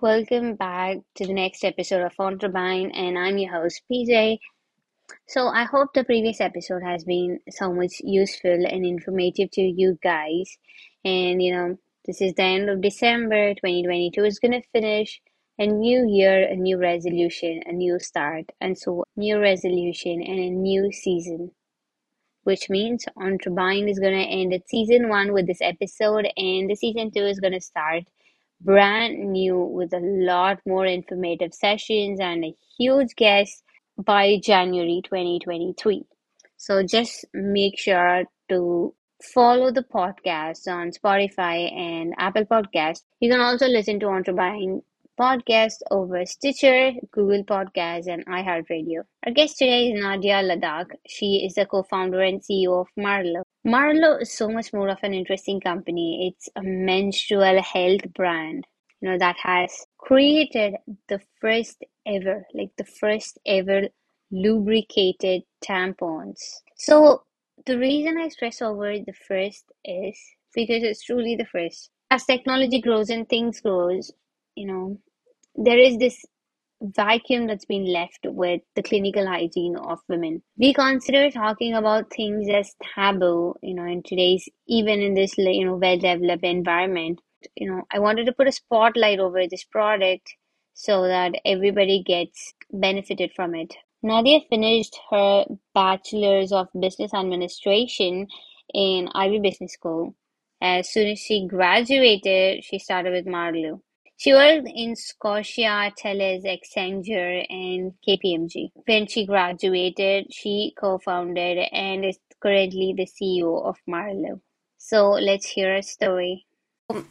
Welcome back to the next episode of On Turbine, and I'm your host PJ. So, I hope the previous episode has been so much useful and informative to you guys. And you know, this is the end of December 2022 is gonna finish. A new year, a new resolution, a new start, and so new resolution and a new season. Which means On Turbine is gonna end at season one with this episode, and the season two is gonna start brand new with a lot more informative sessions and a huge guest by January 2023. So just make sure to follow the podcast on Spotify and Apple Podcast. You can also listen to On Podcast over Stitcher, Google Podcasts, and iHeartRadio. Our guest today is Nadia Ladak. She is the co-founder and CEO of Marlow. Marlow is so much more of an interesting company. It's a menstrual health brand, you know, that has created the first ever, like the first ever lubricated tampons. So the reason I stress over the first is because it's truly the first. As technology grows and things grows, you know, there is this vacuum that's been left with the clinical hygiene of women. We consider talking about things as taboo, you know, in today's, even in this, you know, well developed environment. You know, I wanted to put a spotlight over this product so that everybody gets benefited from it. Nadia finished her Bachelor's of Business Administration in Ivey Business School. As soon as she graduated, she started with Marlow. She worked in Scotia, Thales, Accenture, and KPMG. When she graduated, she co-founded and is currently the CEO of Marlow. So let's hear a story. Um,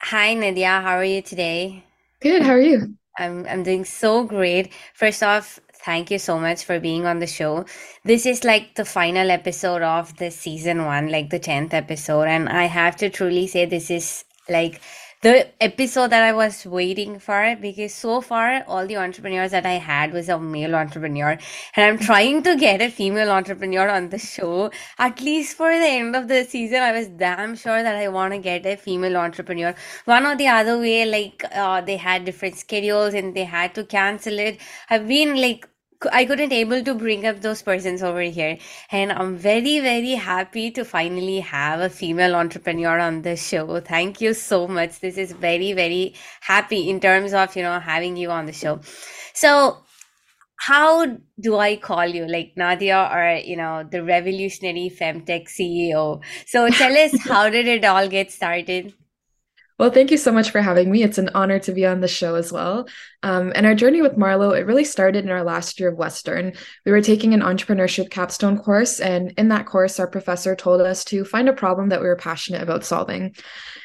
hi, Nadia. How are you today? Good. How are you? I'm I'm doing so great. First off, thank you so much for being on the show. This is like the final episode of the season one, like the 10th episode. And I have to truly say, this is like the episode that I was waiting for because so far all the entrepreneurs that I had was a male entrepreneur and I'm trying to get a female entrepreneur on the show. At least for the end of the season I was damn sure that I want to get a female entrepreneur. One or the other way like uh, they had different schedules and they had to cancel it. I've been like I couldn't able to bring up those persons over here. And I'm very, very happy to finally have a female entrepreneur on the show. Thank you so much. This is very, very happy in terms of, you know, having you on the show. So how do I call you? Like Nadia or, you know, the revolutionary femtech CEO. So tell us how did it all get started? Well, thank you so much for having me. It's an honor to be on the show as well. Um, and our journey with Marlow, it really started in our last year of Western. We were taking an entrepreneurship capstone course, and in that course, our professor told us to find a problem that we were passionate about solving.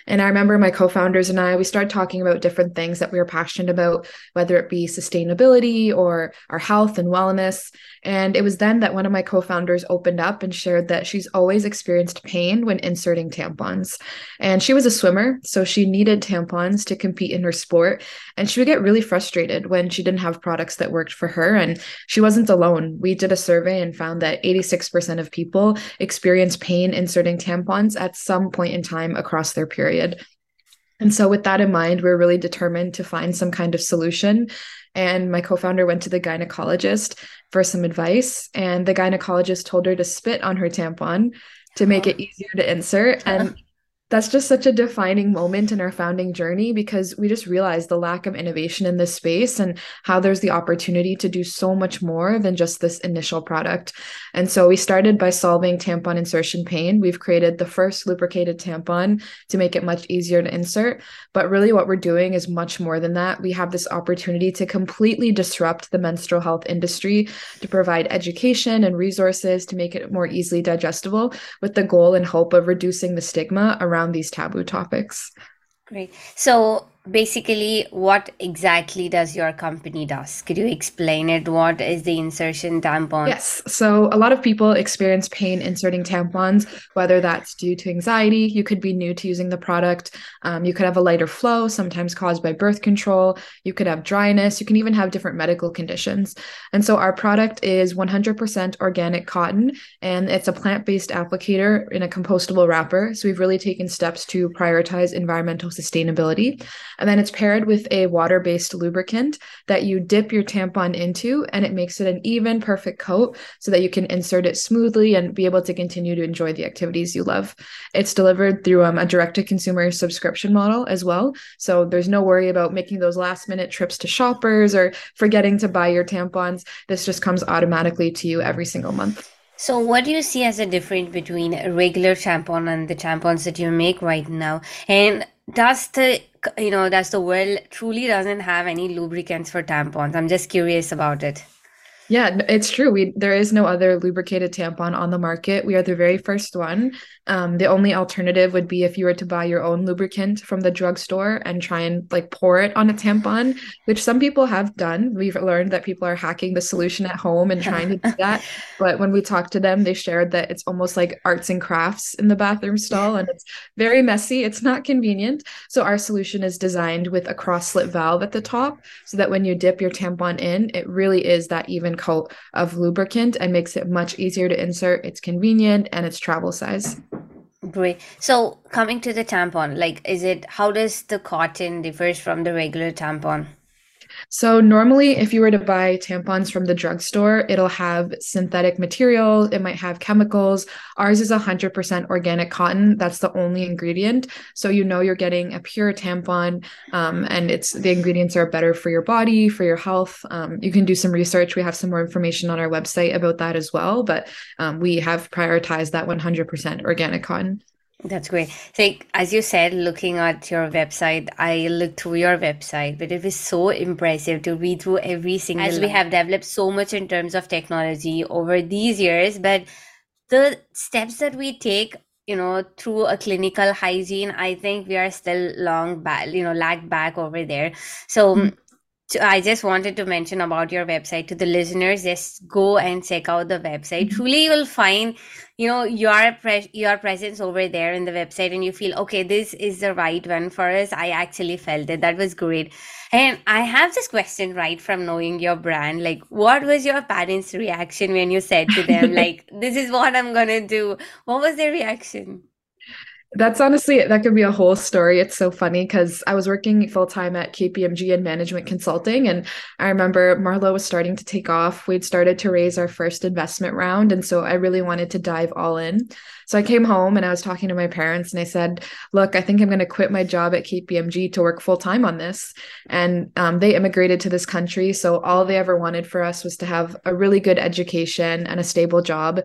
And I remember my co founders and I, we started talking about different things that we were passionate about, whether it be sustainability or our health and wellness. And it was then that one of my co founders opened up and shared that she's always experienced pain when inserting tampons. And she was a swimmer, so she needed tampons to compete in her sport. And she would get really frustrated when she didn't have products that worked for her. And she wasn't alone. We did a survey and found that 86% of people experience pain inserting tampons at some point in time across their period. And so, with that in mind, we're really determined to find some kind of solution. And my co founder went to the gynecologist for some advice. And the gynecologist told her to spit on her tampon to make it oh. easier to insert. And that's just such a defining moment in our founding journey because we just realized the lack of innovation in this space and how there's the opportunity to do so much more than just this initial product. And so we started by solving tampon insertion pain. We've created the first lubricated tampon to make it much easier to insert. But really, what we're doing is much more than that. We have this opportunity to completely disrupt the menstrual health industry, to provide education and resources to make it more easily digestible, with the goal and hope of reducing the stigma around around these taboo topics. Great. So basically what exactly does your company does? Could you explain it? What is the insertion tampon? Yes. So a lot of people experience pain inserting tampons whether that's due to anxiety you could be new to using the product um, you could have a lighter flow sometimes caused by birth control you could have dryness you can even have different medical conditions. And so our product is 100% organic cotton and it's a plant-based applicator in a compostable wrapper. So we've really taken steps to prioritize environmental sustainability And then it's paired with a water based lubricant that you dip your tampon into, and it makes it an even, perfect coat so that you can insert it smoothly and be able to continue to enjoy the activities you love. It's delivered through um, a direct to consumer subscription model as well. So there's no worry about making those last minute trips to shoppers or forgetting to buy your tampons. This just comes automatically to you every single month. So, what do you see as a difference between a regular tampon and the tampons that you make right now? And does the you know does the world truly doesn't have any lubricants for tampons? I'm just curious about it. Yeah, it's true. We there is no other lubricated tampon on the market. We are the very first one. Um, the only alternative would be if you were to buy your own lubricant from the drugstore and try and like pour it on a tampon, which some people have done. We've learned that people are hacking the solution at home and trying to do that. But when we talked to them, they shared that it's almost like arts and crafts in the bathroom stall and it's very messy. It's not convenient. So our solution is designed with a cross slit valve at the top so that when you dip your tampon in, it really is that even of lubricant and makes it much easier to insert. It's convenient and it's travel size. Great. So coming to the tampon, like, is it how does the cotton differs from the regular tampon? So normally if you were to buy tampons from the drugstore, it'll have synthetic material, it might have chemicals. Ours is 100% organic cotton. That's the only ingredient. So you know you're getting a pure tampon um, and it's the ingredients are better for your body, for your health. Um, you can do some research. We have some more information on our website about that as well, but um, we have prioritized that 100% organic cotton. That's great. So, as you said, looking at your website, I looked through your website, but it was so impressive to read through every single. As we have developed so much in terms of technology over these years, but the steps that we take, you know, through a clinical hygiene, I think we are still long back, you know, lag back over there. So. Mm-hmm. I just wanted to mention about your website to the listeners. Just go and check out the website. Mm-hmm. Truly, you will find you know your pre- your presence over there in the website and you feel okay this is the right one for us i actually felt it that was great and i have this question right from knowing your brand like what was your parents reaction when you said to them like this is what i'm gonna do what was their reaction that's honestly that could be a whole story. It's so funny because I was working full time at KPMG in management consulting, and I remember Marlow was starting to take off. We'd started to raise our first investment round, and so I really wanted to dive all in. So I came home and I was talking to my parents, and I said, "Look, I think I'm going to quit my job at KPMG to work full time on this." And um, they immigrated to this country, so all they ever wanted for us was to have a really good education and a stable job.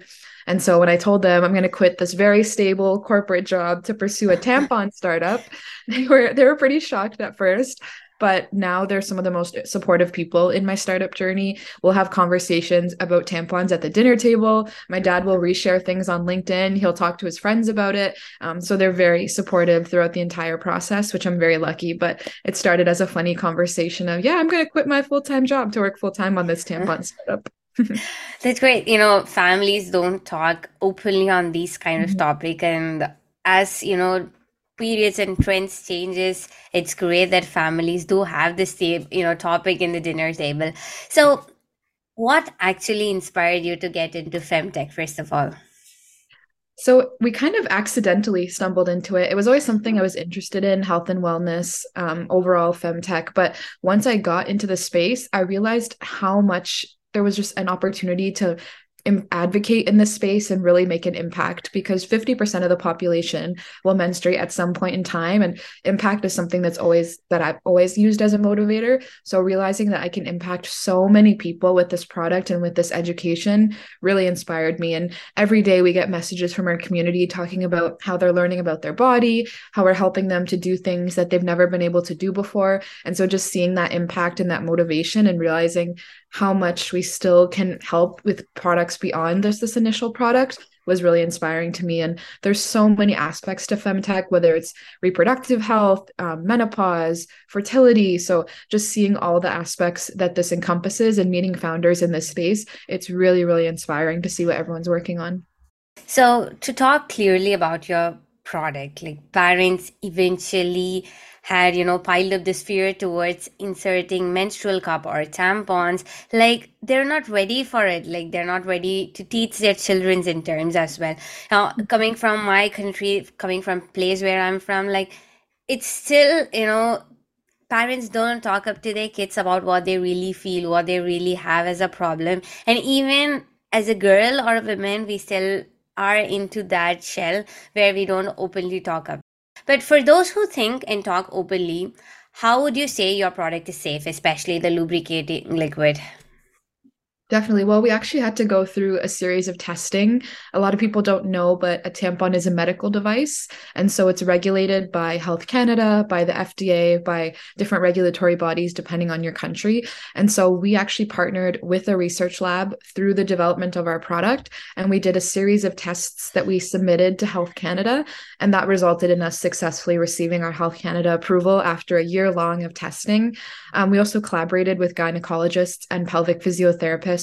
And so when I told them I'm going to quit this very stable corporate job to pursue a tampon startup, they were they were pretty shocked at first. But now they're some of the most supportive people in my startup journey. We'll have conversations about tampons at the dinner table. My dad will reshare things on LinkedIn. He'll talk to his friends about it. Um, so they're very supportive throughout the entire process, which I'm very lucky. But it started as a funny conversation of, yeah, I'm going to quit my full time job to work full time on this tampon startup. That's great. You know, families don't talk openly on these kind of mm-hmm. topic, and as you know, periods and trends changes, it's great that families do have this, same, you know, topic in the dinner table. So, what actually inspired you to get into femtech? First of all. So we kind of accidentally stumbled into it. It was always something I was interested in, health and wellness, um, overall femtech. But once I got into the space, I realized how much there was just an opportunity to advocate in this space and really make an impact because 50% of the population will menstruate at some point in time and impact is something that's always that I've always used as a motivator. So realizing that I can impact so many people with this product and with this education really inspired me. And every day we get messages from our community talking about how they're learning about their body how we're helping them to do things that they've never been able to do before. And so just seeing that impact and that motivation and realizing how much we still can help with products beyond this this initial product was really inspiring to me. And there's so many aspects to femtech whether it's reproductive health um, menopause fertility. So just seeing all the aspects that this encompasses and meeting founders in this space it's really really inspiring to see what everyone's working on. So to talk clearly about your product like parents eventually had you know piled up this fear towards inserting menstrual cup or tampons like they're not ready for it like they're not ready to teach their children's in terms as well now coming from my country coming from place where i'm from like it's still you know parents don't talk up to their kids about what they really feel, what they really have as a problem. And even as a girl or a woman, we still are into that shell where we don't openly talk up. But for those who think and talk openly, how would you say your product is safe, especially the lubricating liquid? Definitely. Well, we actually had to go through a series of testing. A lot of people don't know, but a tampon is a medical device. And so it's regulated by Health Canada, by the FDA, by different regulatory bodies, depending on your country. And so we actually partnered with a research lab through the development of our product. And we did a series of tests that we submitted to Health Canada. And that resulted in us successfully receiving our Health Canada approval after a year long of testing. Um, we also collaborated with gynecologists and pelvic physiotherapists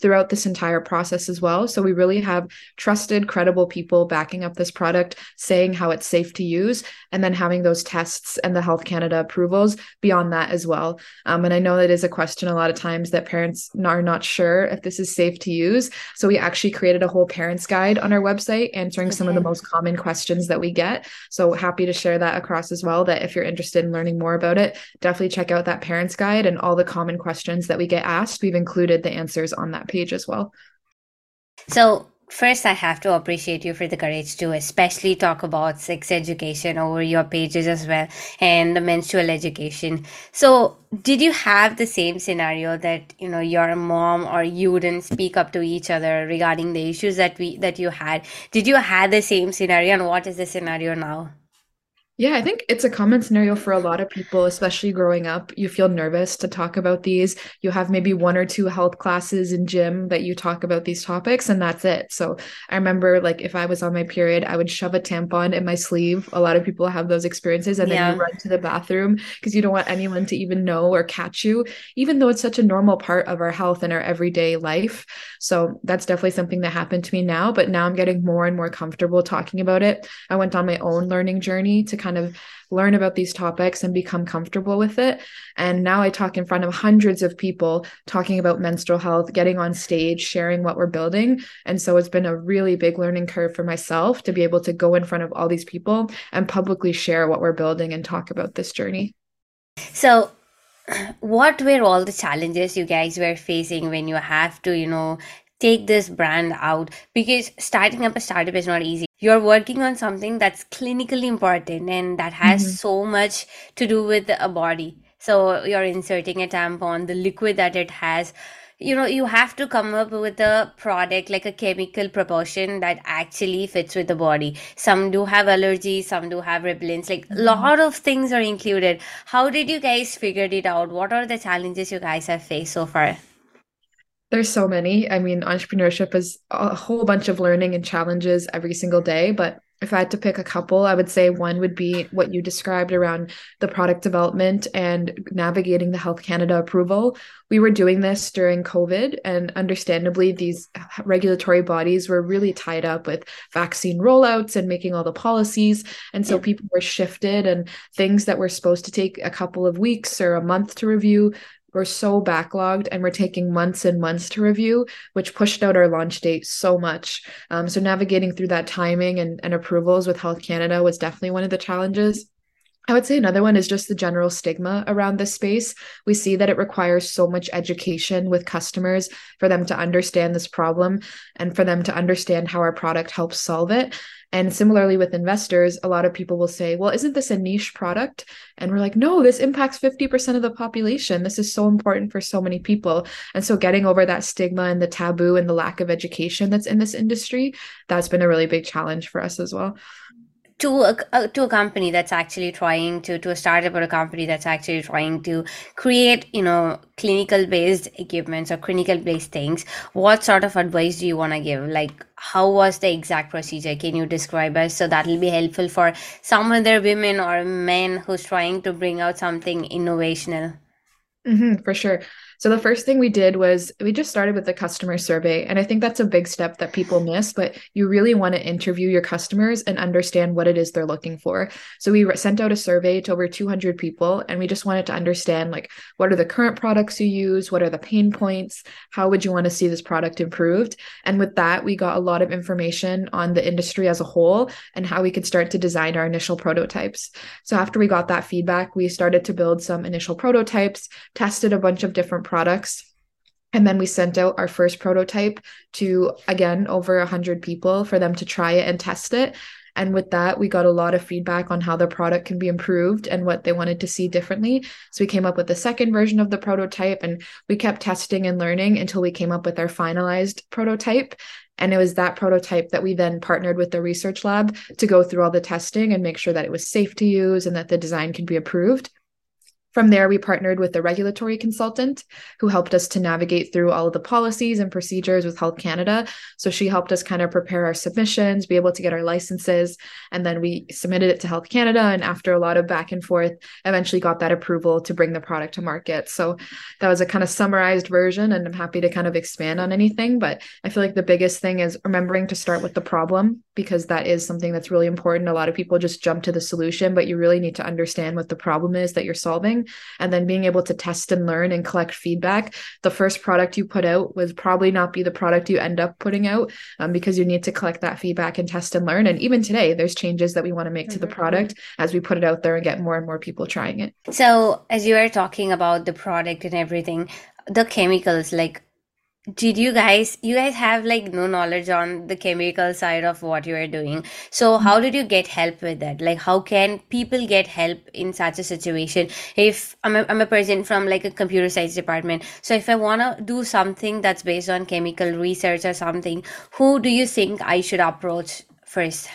throughout this entire process as well. So we really have trusted, credible people backing up this product, saying how it's safe to use, and then having those tests and the Health Canada approvals beyond that as well. Um, and I know that is a question a lot of times that parents are not sure if this is safe to use. So we actually created a whole parents guide on our website answering okay. some of the most common questions that we get. So happy to share that across as well. That if you're interested in learning more about it, definitely check out that parents guide and all the common questions that we get asked. We've included the answers on that page as well. So, first, I have to appreciate you for the courage to especially talk about sex education over your pages as well and the menstrual education. So, did you have the same scenario that you know your mom or you didn't speak up to each other regarding the issues that we that you had? Did you have the same scenario, and what is the scenario now? Yeah, I think it's a common scenario for a lot of people, especially growing up. You feel nervous to talk about these. You have maybe one or two health classes in gym that you talk about these topics, and that's it. So I remember, like, if I was on my period, I would shove a tampon in my sleeve. A lot of people have those experiences, and yeah. then you run to the bathroom because you don't want anyone to even know or catch you, even though it's such a normal part of our health and our everyday life. So that's definitely something that happened to me now. But now I'm getting more and more comfortable talking about it. I went on my own learning journey to kind kind of learn about these topics and become comfortable with it. And now I talk in front of hundreds of people talking about menstrual health, getting on stage, sharing what we're building. And so it's been a really big learning curve for myself to be able to go in front of all these people and publicly share what we're building and talk about this journey. So, what were all the challenges you guys were facing when you have to, you know, take this brand out? Because starting up a startup is not easy you're working on something that's clinically important and that has mm-hmm. so much to do with a body. So you're inserting a tampon the liquid that it has. You know you have to come up with a product like a chemical proportion that actually fits with the body. Some do have allergies some do have repellents like a mm-hmm. lot of things are included. How did you guys figure it out? What are the challenges you guys have faced so far there's so many. I mean, entrepreneurship is a whole bunch of learning and challenges every single day. But if I had to pick a couple, I would say one would be what you described around the product development and navigating the Health Canada approval. We were doing this during COVID, and understandably, these regulatory bodies were really tied up with vaccine rollouts and making all the policies. And so yeah. people were shifted, and things that were supposed to take a couple of weeks or a month to review we're so backlogged and we're taking months and months to review, which pushed out our launch date so much. Um, so navigating through that timing and, and approvals with Health Canada was definitely one of the challenges. I would say another one is just the general stigma around this space. We see that it requires so much education with customers for them to understand this problem and for them to understand how our product helps solve it. And similarly with investors, a lot of people will say, well, isn't this a niche product? And we're like, no, this impacts 50% of the population. This is so important for so many people. And so getting over that stigma and the taboo and the lack of education that's in this industry, that's been a really big challenge for us as well to a, uh, to a company that's actually trying to to a startup or a company that's actually trying to create you know clinical based equipments or clinical based things what sort of advice do you want to give? Like how was the exact procedure? Can you describe us? So that will be helpful for some other women or men who's trying to bring out something innovational. Mm-hmm, for sure So the first thing we did was we just started with the customer survey. And I think that's a big step that people miss, but you really want to interview your customers and understand what it is they're looking for. So we sent out a survey to over 200 people and we just wanted to understand like what are the current products you use, what are the pain points, how would you want to see this product improved? And with that, we got a lot of information on the industry as a whole and how we could start to design our initial prototypes. So after we got that feedback, we started to build some initial prototypes, tested a bunch of different products. And then we sent out our first prototype to, again, over 100 people for them to try it and test it. And with that, we got a lot of feedback on how the product can be improved and what they wanted to see differently. So we came up with the second version of the prototype and we kept testing and learning until we came up with our finalized prototype. And it was that prototype that we then partnered with the research lab to go through all the testing and make sure that it was safe to use and that the design could be approved. From there, we partnered with a regulatory consultant who helped us to navigate through all of the policies and procedures with Health Canada. So she helped us kind of prepare our submissions, be able to get our licenses, and then we submitted it to Health Canada. And after a lot of back and forth, eventually got that approval to bring the product to market. So that was a kind of summarized version, and I'm happy to kind of expand on anything. But I feel like the biggest thing is remembering to start with the problem because that is something that's really important. A lot of people just jump to the solution, but you really need to understand what the problem is that you're solving and then being able to test and learn and collect feedback the first product you put out would probably not be the product you end up putting out um, because you need to collect that feedback and test and learn and even today there's changes that we want to make mm-hmm. to the mm-hmm. product as we put it out there and get more and more people trying it so as you are talking about the product and everything the chemicals like did you guys you guys have like no knowledge on the chemical side of what you are doing? So how did you get help with that? Like how can people get help in such a situation? If i'm a, I'm a person from like a computer science department so if i want to do something that's based on chemical research or something who do you think i should approach 1st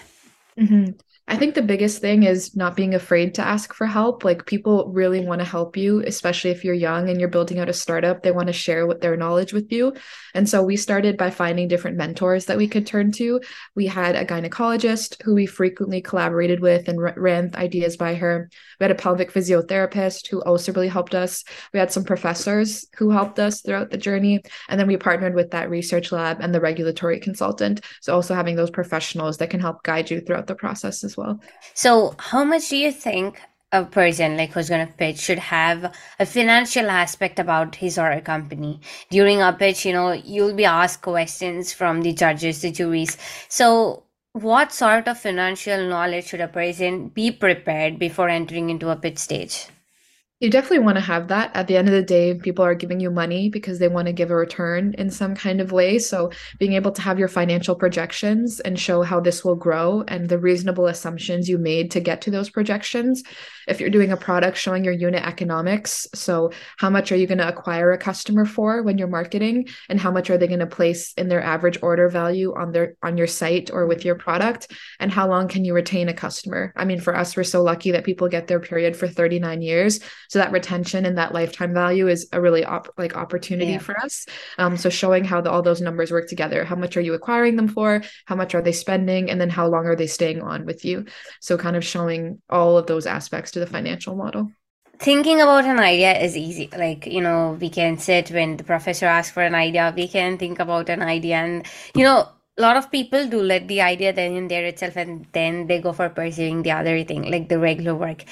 mm-hmm. I think the biggest thing is not being afraid to ask for help. Like people really want to help you, especially if you're young and you're building out a startup. They want to share what their knowledge with you. And so we started by finding different mentors that we could turn to. We had a gynecologist who we frequently collaborated with and ran ideas by her. We had a pelvic physiotherapist who also really helped us. We had some professors who helped us throughout the journey. And then we partnered with that research lab and the regulatory consultant. So also having those professionals that can help guide you throughout the process well. So, how much do you think a person like who's going to pitch should have a financial aspect about his or her company during a pitch? You know, you'll be asked questions from the judges, the juries. So, what sort of financial knowledge should a person be prepared before entering into a pitch stage? You definitely want to have that. At the end of the day, people are giving you money because they want to give a return in some kind of way. So, being able to have your financial projections and show how this will grow and the reasonable assumptions you made to get to those projections. If you're doing a product showing your unit economics, so how much are you going to acquire a customer for when you're marketing and how much are they going to place in their average order value on their on your site or with your product and how long can you retain a customer? I mean, for us we're so lucky that people get their period for 39 years so that retention and that lifetime value is a really op- like opportunity yeah. for us. Um, so showing how the, all those numbers work together. How much are you acquiring them for? How much are they spending? And then how long are they staying on with you? So kind of showing all of those aspects to the financial model. Thinking about an idea is easy. Like you know we can sit when the professor asks for an idea we can think about an idea. And you know a lot of people do let the idea then in there itself and then they go for pursuing the other thing like the regular work.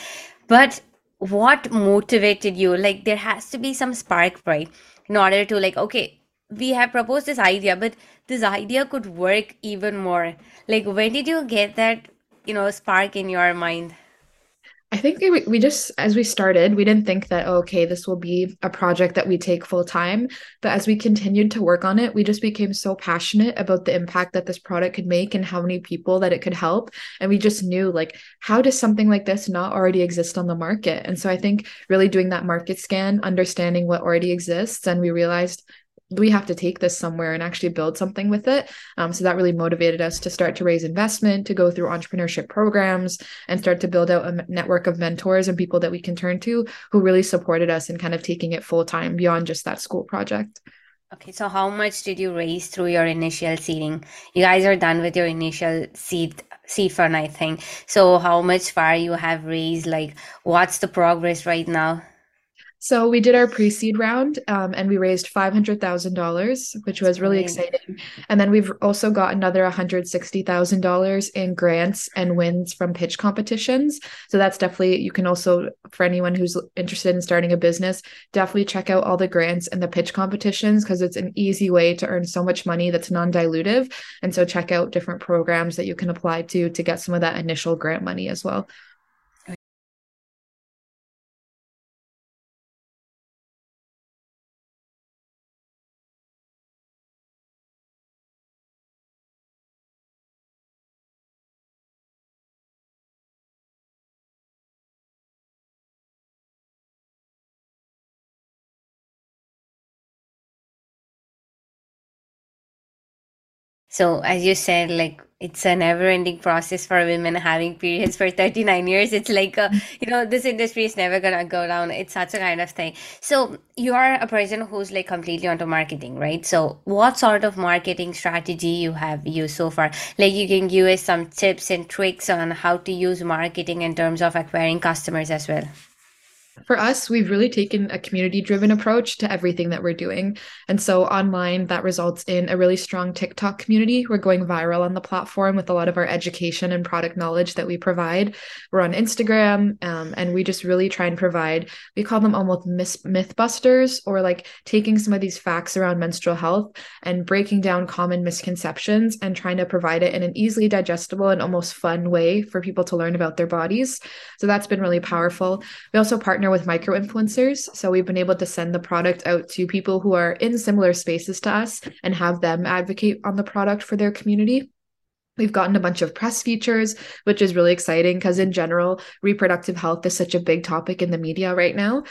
But what motivated you? Like there has to be some spark right? In order to like okay we have proposed this idea but this idea could work even more. Like when did you get that you know spark in your mind I think we, we just, as we started, we didn't think that, oh, okay, this will be a project that we take full time. But as we continued to work on it, we just became so passionate about the impact that this product could make and how many people that it could help. And we just knew, like, how does something like this not already exist on the market? And so I think really doing that market scan, understanding what already exists, and we realized we have to take this somewhere and actually build something with it. Um, so that really motivated us to start to raise investment, to go through entrepreneurship programs, and start to build out a network of mentors and people that we can turn to who really supported us in kind of taking it full time beyond just that school project. Okay, so how much did you raise through your initial seeding? You guys are done with your initial seed seed fund, I think. So how much far you have raised? Like, what's the progress right now? So we did our pre-seed round, um, and we raised five hundred thousand dollars, which was really exciting. And then we've also got another one hundred sixty thousand dollars in grants and wins from pitch competitions. So that's definitely you can also for anyone who's interested in starting a business, definitely check out all the grants and the pitch competitions because it's an easy way to earn so much money that's non-dilutive. And so check out different programs that you can apply to to get some of that initial grant money as well. So, as you said, like it's a never-ending process for women having periods for 39 years. It's like, a, you know, this industry is never gonna go down. It's such a kind of thing. So, you are a person who's like completely onto marketing, right? So, what sort of marketing strategy you have used so far? Like, you can give us some tips and tricks on how to use marketing in terms of acquiring customers as well. For us, we've really taken a community driven approach to everything that we're doing. And so online, that results in a really strong TikTok community. We're going viral on the platform with a lot of our education and product knowledge that we provide. We're on Instagram, um, and we just really try and provide, we call them almost myth, busters or like taking some of these facts around menstrual health and breaking down common misconceptions and trying to provide it in an easily digestible and almost fun way for people to learn about their bodies. So that's been really powerful. We also partner partner with micro influencers. So we've been able to send the product out to people who are in similar spaces to us and have them advocate on the product for their community. We've gotten a bunch of press features, which is really exciting because, in general, reproductive health is such a big topic in the media right now.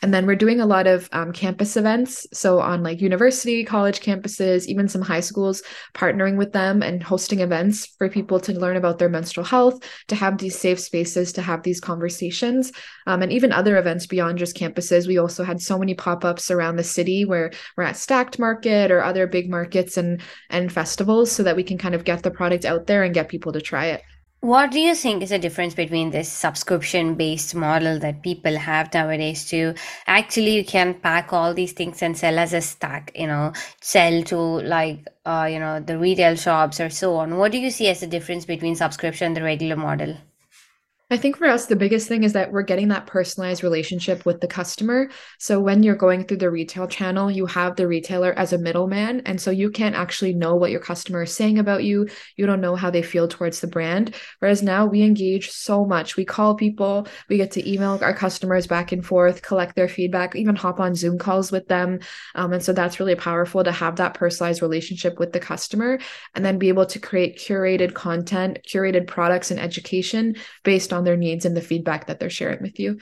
And then we're doing a lot of um, campus events. So, on like university, college campuses, even some high schools, partnering with them and hosting events for people to learn about their menstrual health, to have these safe spaces to have these conversations, um, and even other events beyond just campuses. We also had so many pop ups around the city where we're at Stackt Market or other big markets and, and festivals so that we can kind of get the product out there and get people to try it. What do you think is the difference between this subscription based model that people have nowadays to actually you can pack all these things and sell as a stack, you know, sell to like uh, you know, the retail shops or so on. What do you see as the difference between subscription and the regular model? I think for us, the biggest thing is that we're getting that personalized relationship with the customer. So when you're going through the retail channel, you have the retailer as a middleman. And so you can't actually know what your customer is saying about you. You don't know how they feel towards the brand. Whereas now we engage so much. We call people, we get to email our customers back and forth, collect their feedback, even hop on Zoom calls with them. Um, and so that's really powerful to have that personalized relationship with the customer and then be able to create curated content, curated products and education based on on their needs and the feedback that they're sharing with you.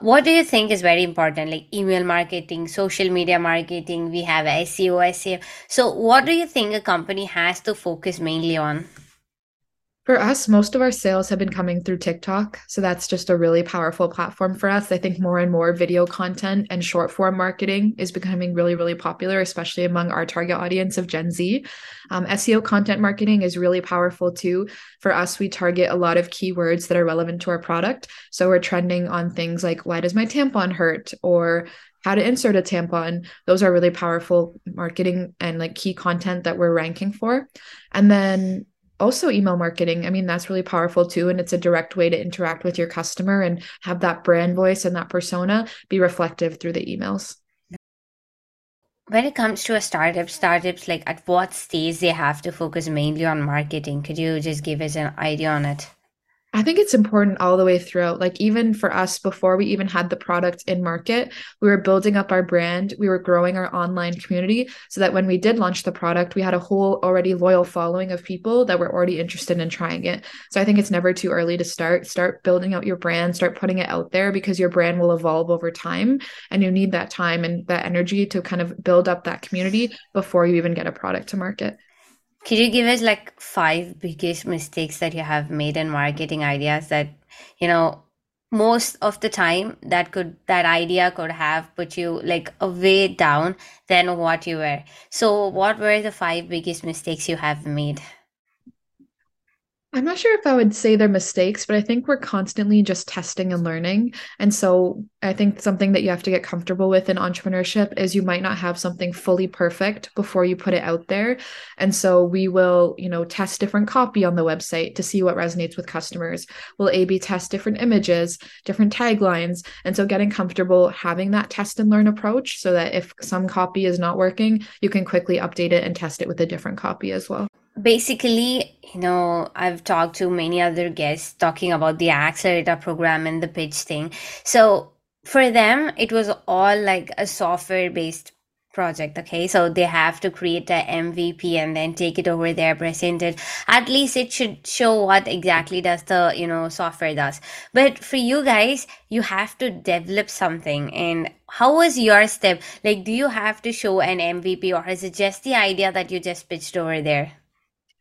what do you think is very important like email marketing social media marketing? We have seo seo so what do you think a company has to focus mainly on for us, most of our sales have been coming through TikTok. So that's just a really powerful platform for us. I think more and more video content and short form marketing is becoming really, really popular, especially among our target audience of Gen Z. Um, SEO content marketing is really powerful too. For us, we target a lot of keywords that are relevant to our product. So we're trending on things like, why does my tampon hurt? Or how to insert a tampon. Those are really powerful marketing and like key content that we're ranking for. And then also email marketing. I mean that's really powerful too and it's a direct way to interact with your customer and have that brand voice and that persona be reflective through the emails. When it comes to a startup startups like at what stage they have to focus mainly on marketing could you just give us an idea on it I think it's important all the way throughout. Like, even for us, before we even had the product in market, we were building up our brand. We were growing our online community so that when we did launch the product, we had a whole already loyal following of people that were already interested in trying it. So I think it's never too early to start. Start building out your brand, start putting it out there because your brand will evolve over time. And you need that time and that energy to kind of build up that community before you even get a product to market. Could you give us like five biggest mistakes that you have made in marketing ideas that, you know, most of the time that could that idea could have put you like a way down than what you were? So what were the five biggest mistakes you have made I'm not sure if I would say they're mistakes, but I think we're constantly just testing and learning. And so I think something that you have to get comfortable with in entrepreneurship is you might not have something fully perfect before you put it out there. And so we will, you know, test different copy on the website to see what resonates with customers. We'll A B test different images, different taglines. And so getting comfortable having that test and learn approach so that if some copy is not working, you can quickly update it and test it with a different copy as well basically, you know, I've talked to many other guests talking about the accelerator program and the pitch thing. So for them, it was all like a software based project okay? So they have to create a mvp and then take it over there present it. At least it should show what exactly does the you know software does. But for you guys you have to develop something. And how was your step? Like do you have to show an mvp or is it just the idea that you just pitched over there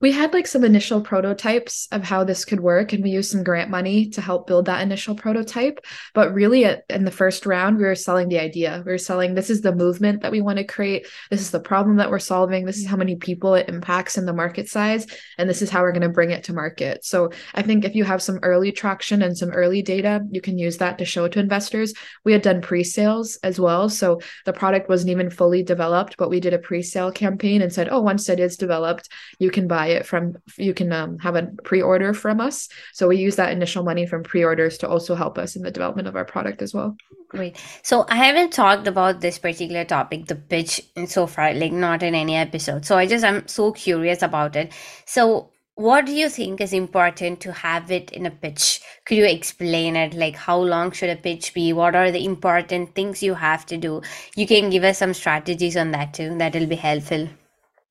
we had like some initial prototypes of how this could work, and we used some grant money to help build that initial prototype. But really, in the first round, we were selling the idea. We were selling this is the movement that we want to create. This is the problem that we're solving. This is how many people it impacts in the market size. And this is how we're going to bring it to market. So I think if you have some early traction and some early data, you can use that to show to investors. We had done pre sales as well. So the product wasn't even fully developed, but we did a pre sale campaign and said, oh, once it is developed, you can buy it from you can um, have a pre-order from us. So we use that initial money from pre-orders to also help us in the development of our product as well. Great. So i haven't talked about this particular topic the pitch in so far like not in any episode. So i just i'm so curious about it. So what do you think is important to have it in a pitch? Could you explain it? Like how long should a pitch be? What are the important things you have to do? You can give us some strategies on that too. That will be helpful.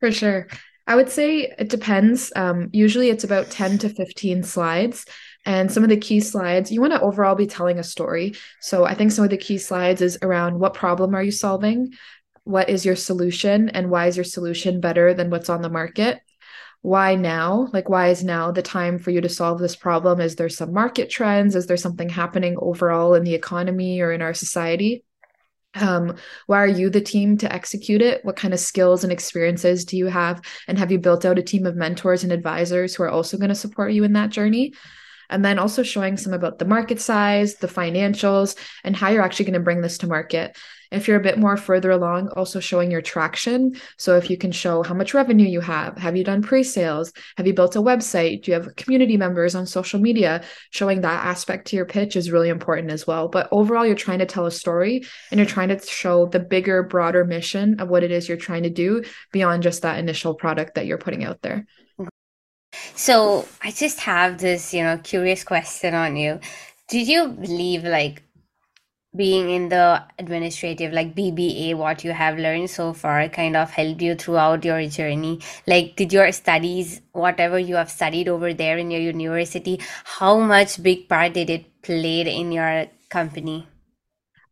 For sure I would say it depends. Um, usually it's about 10 to 15 slides. And some of the key slides, you want to overall be telling a story. So I think some of the key slides is around what problem are you solving? What is your solution? And why is your solution better than what's on the market? Why now? Like, why is now the time for you to solve this problem? Is there some market trends? Is there something happening overall in the economy or in our society? Um, why are you the team to execute it? What kind of skills and experiences do you have? And have you built out a team of mentors and advisors who are also going to support you in that journey and then also showing some about the market size the financials and how you're actually going to bring this to market if you're a bit more further along, also showing your traction. So if you can show how much revenue you have, have you done pre-sales? Have you built a website? Do you have community members on social media? Showing that aspect to your pitch is really important as well. But overall, you're trying to tell a story and you're trying to show the bigger, broader mission of what it is you're trying to do beyond just that initial product that you're putting out there. So I just have this, you know, curious question on you. Did you believe like being in the administrative like BBA what you have learned so far kind of helped you throughout your journey like did your studies whatever you have studied over there in your university how much big part did it played in your company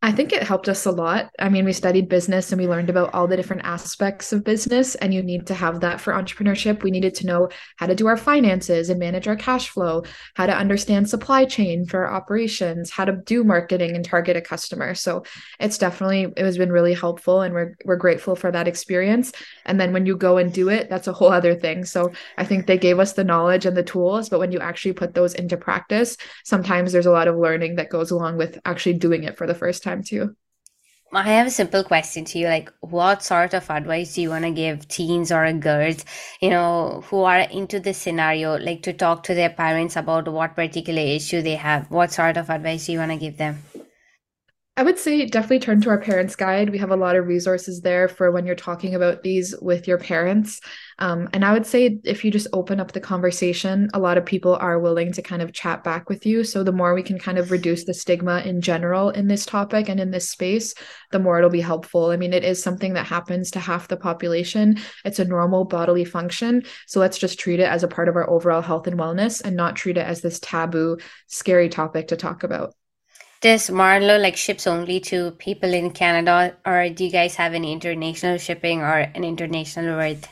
I think it helped us a lot. I mean, we studied business and we learned about all the different aspects of business, and you need to have that for entrepreneurship. We needed to know how to do our finances and manage our cash flow, how to understand supply chain for our operations, how to do marketing and target a customer. So it's definitely it has been really helpful, and we're we're grateful for that experience. And then when you go and do it, that's a whole other thing. So I think they gave us the knowledge and the tools, but when you actually put those into practice, sometimes there's a lot of learning that goes along with actually doing it for the first time time too. I have a simple question to you. Like, what sort of advice do you want to give teens or girls, you know, who are into this scenario, like to talk to their parents about what particular issue they have? What sort of advice do you want to give them? I would say definitely turn to our parents' guide. We have a lot of resources there for when you're talking about these with your parents. Um, and I would say if you just open up the conversation, a lot of people are willing to kind of chat back with you. So the more we can kind of reduce the stigma in general in this topic and in this space, the more it'll be helpful. I mean, it is something that happens to half the population. It's a normal bodily function. So let's just treat it as a part of our overall health and wellness and not treat it as this taboo, scary topic to talk about. Does Marlow like ships only to people in Canada, or do you guys have any international shipping or an international rate?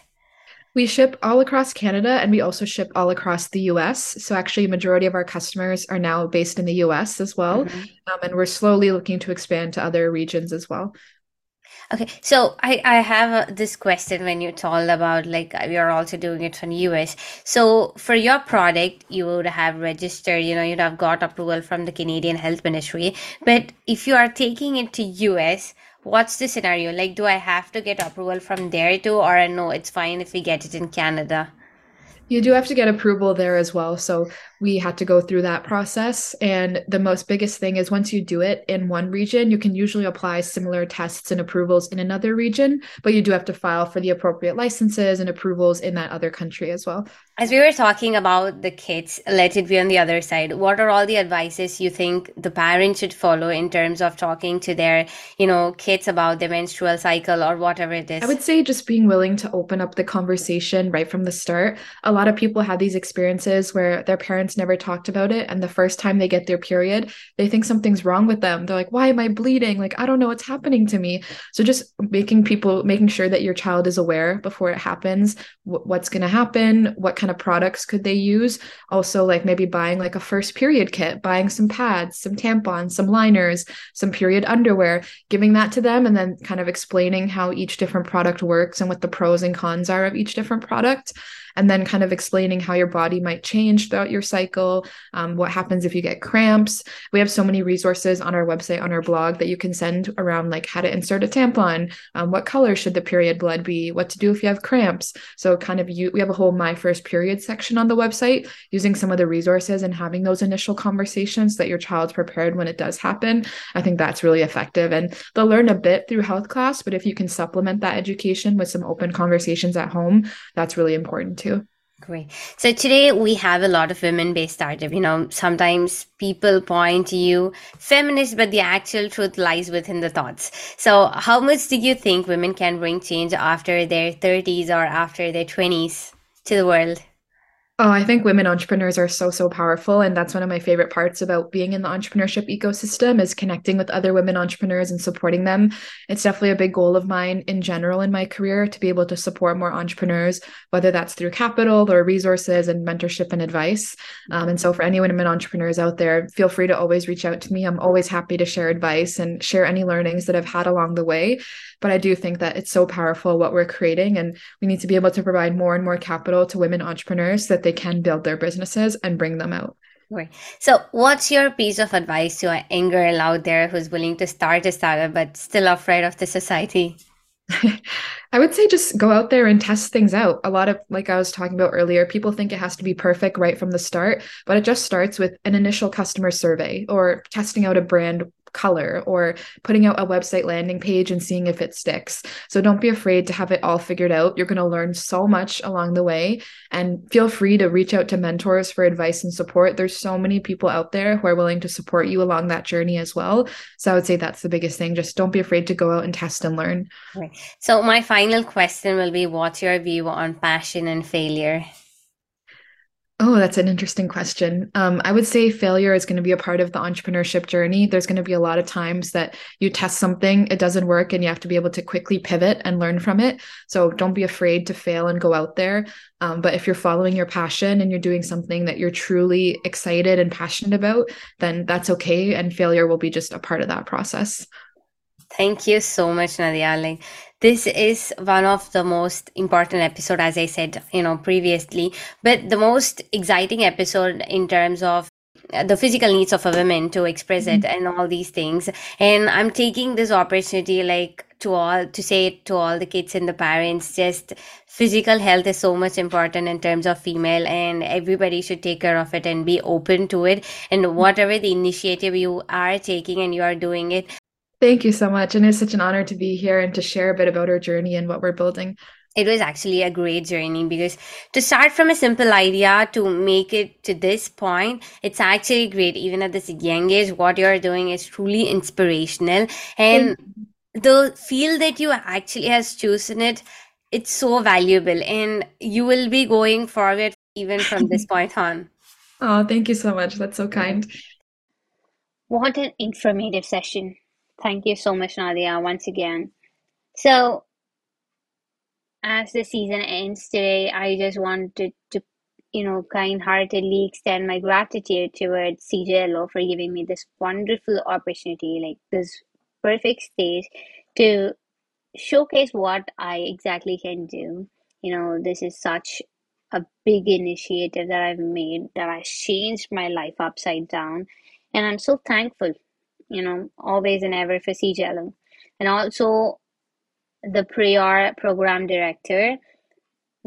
We ship all across Canada and we also ship all across the US. So actually, a majority of our customers are now based in the US as well. Mhm. Um, and we're slowly looking to expand to other regions as well. Okay, so I I have uh, this question when you told about like uh, you're also doing it from US. So for your product, you would have registered, you know, you'd have got approval from the Canadian Health Ministry. But if you are taking it to US, what's the scenario? Like, do I have to get approval from there too, or no, it's fine if we get it in Canada? You do have to get approval there as well. So we had to go through that process. And the most biggest thing is once you do it in one region, you can usually apply similar tests and approvals in another region, but you do have to file for the appropriate licenses and approvals in that other country as well. As we were talking about the kids, let it be on the other side. What are all the advices you think the parents should follow in terms of talking to their, you know, kids about their menstrual cycle or whatever it is? I would say just being willing to open up the conversation right from the start. A lot of people have these experiences where their parents never talked about it. And the first time they get their period, they think something's wrong with them. They're like, why am I bleeding? Like, I don't know what's happening to me. So just making people, making sure that your child is aware before it happens, wh- what's going to happen, what kind of products could they use. Also, like maybe buying like a first period kit, buying some pads, some tampons, some liners, some period underwear, giving that to them, and then kind of explaining how each different product works and what the pros and cons are of each different product. And then kind of explaining how your body might change throughout your cycle, um, what happens if you get cramps. We have so many resources on our website, on our blog that you can send around, like how to insert a tampon, um, what color should the period blood be, what to do if you have cramps. So, kind of, you we have a whole My First Period section on the website using some of the resources and having those initial conversations so that your child's prepared when it does happen. I think that's really effective. And they'll learn a bit through health class, but if you can supplement that education with some open conversations at home, that's really important too. Great. So today we have a lot of women-based startup. You know, sometimes people point to you feminist, but the actual truth lies within the thoughts. So how much do you think women can bring change after their 30s or after their 20s to the world? Oh, I think women entrepreneurs are so, so powerful. And that's one of my favorite parts about being in the entrepreneurship ecosystem is connecting with other women entrepreneurs and supporting them. It's definitely a big goal of mine in general in my career to be able to support more entrepreneurs, whether that's through capital or resources and mentorship and advice. Um, and so for any women entrepreneurs out there, feel free to always reach out to me. I'm always happy to share advice and share any learnings that I've had along the way. But I do think that it's so powerful what we're creating, and we need to be able to provide more and more capital to women entrepreneurs that they can build their businesses and bring them out. Great. So what's your piece of advice to an young girl out there who's willing to start a startup but still afraid of the society? I would say just go out there and test things out. A lot of, like I was talking about earlier, people think it has to be perfect right from the start, but it just starts with an initial customer survey or testing out a brand color or putting out a website landing page and seeing if it sticks. So don't be afraid to have it all figured out. You're going to learn so much along the way and feel free to reach out to mentors for advice and support. There's so many people out there who are willing to support you along that journey as well. So I would say that's the biggest thing. Just don't be afraid to go out and test and learn. So my final question will be, what's your view on passion and failure? Oh, that's an interesting question. Um, I would say failure is going to be a part of the entrepreneurship journey. There's going to be a lot of times that you test something, it doesn't work, and you have to be able to quickly pivot and learn from it. So don't be afraid to fail and go out there. Um, but if you're following your passion and you're doing something that you're truly excited and passionate about, then that's okay. And failure will be just a part of that process. Thank you so much, Nadia. Like, this is one of the most important episode, as I said, you know, previously, but the most exciting episode in terms of uh, the physical needs of a woman to express it and all these things. And I'm taking this opportunity, like, to all to say it to all the kids and the parents just physical health is so much important in terms of female and everybody should take care of it and be open to it. And whatever the initiative you are taking and you are doing it Thank you so much. And it's such an honor to be here and to share a bit about our journey and what we're building. it was actually a great journey because to start from a simple idea to make it to this point it's actually great even at this young age what you're doing is truly inspirational and the field that you actually has chosen it it's so valuable and you will be going forward even from this point on Oh, thank you so much. That's so kind. What an informative session. Thank you so much, Nadia, once again. So, as the season ends today, I just wanted to, you know, kind heartedly extend my gratitude towards CJLO for giving me this wonderful opportunity, like this perfect stage to showcase what I exactly can do. You know, this is such a big initiative that I've made that has changed my life upside down. And I'm so thankful, you know, always and ever for CJLO. And also the prior program director,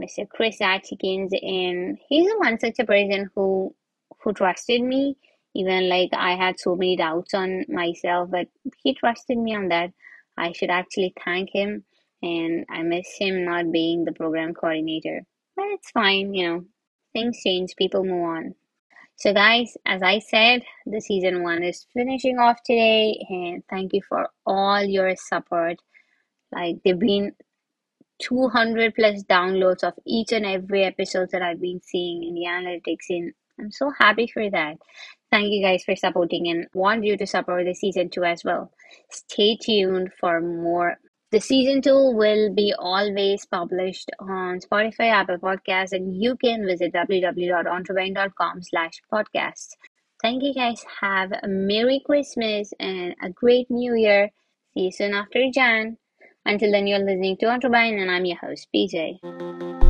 Mr. Chris Atkins, and he's the one such a person who who trusted me. Even like I had so many doubts on myself, but he trusted me on that. I should actually thank him, and I miss him not being the program coordinator. But it's fine, you know. Things change, people move on. So, guys, as I said, the season one is finishing off today, and thank you for all your support. Like, they've been 200 plus downloads of each and every episode that I've been seeing in the analytics in I'm so happy for that. Thank you guys for supporting and want you to support the season two as well. Stay tuned for more. The season two will be always published on Spotify, Apple Podcasts, and you can visit www.entrepreneur.com slash podcasts. Thank you guys. Have a Merry Christmas and a great New Year. See you soon after Jan. Until then, you're listening to Entrepreneur, and I'm your host, PJ.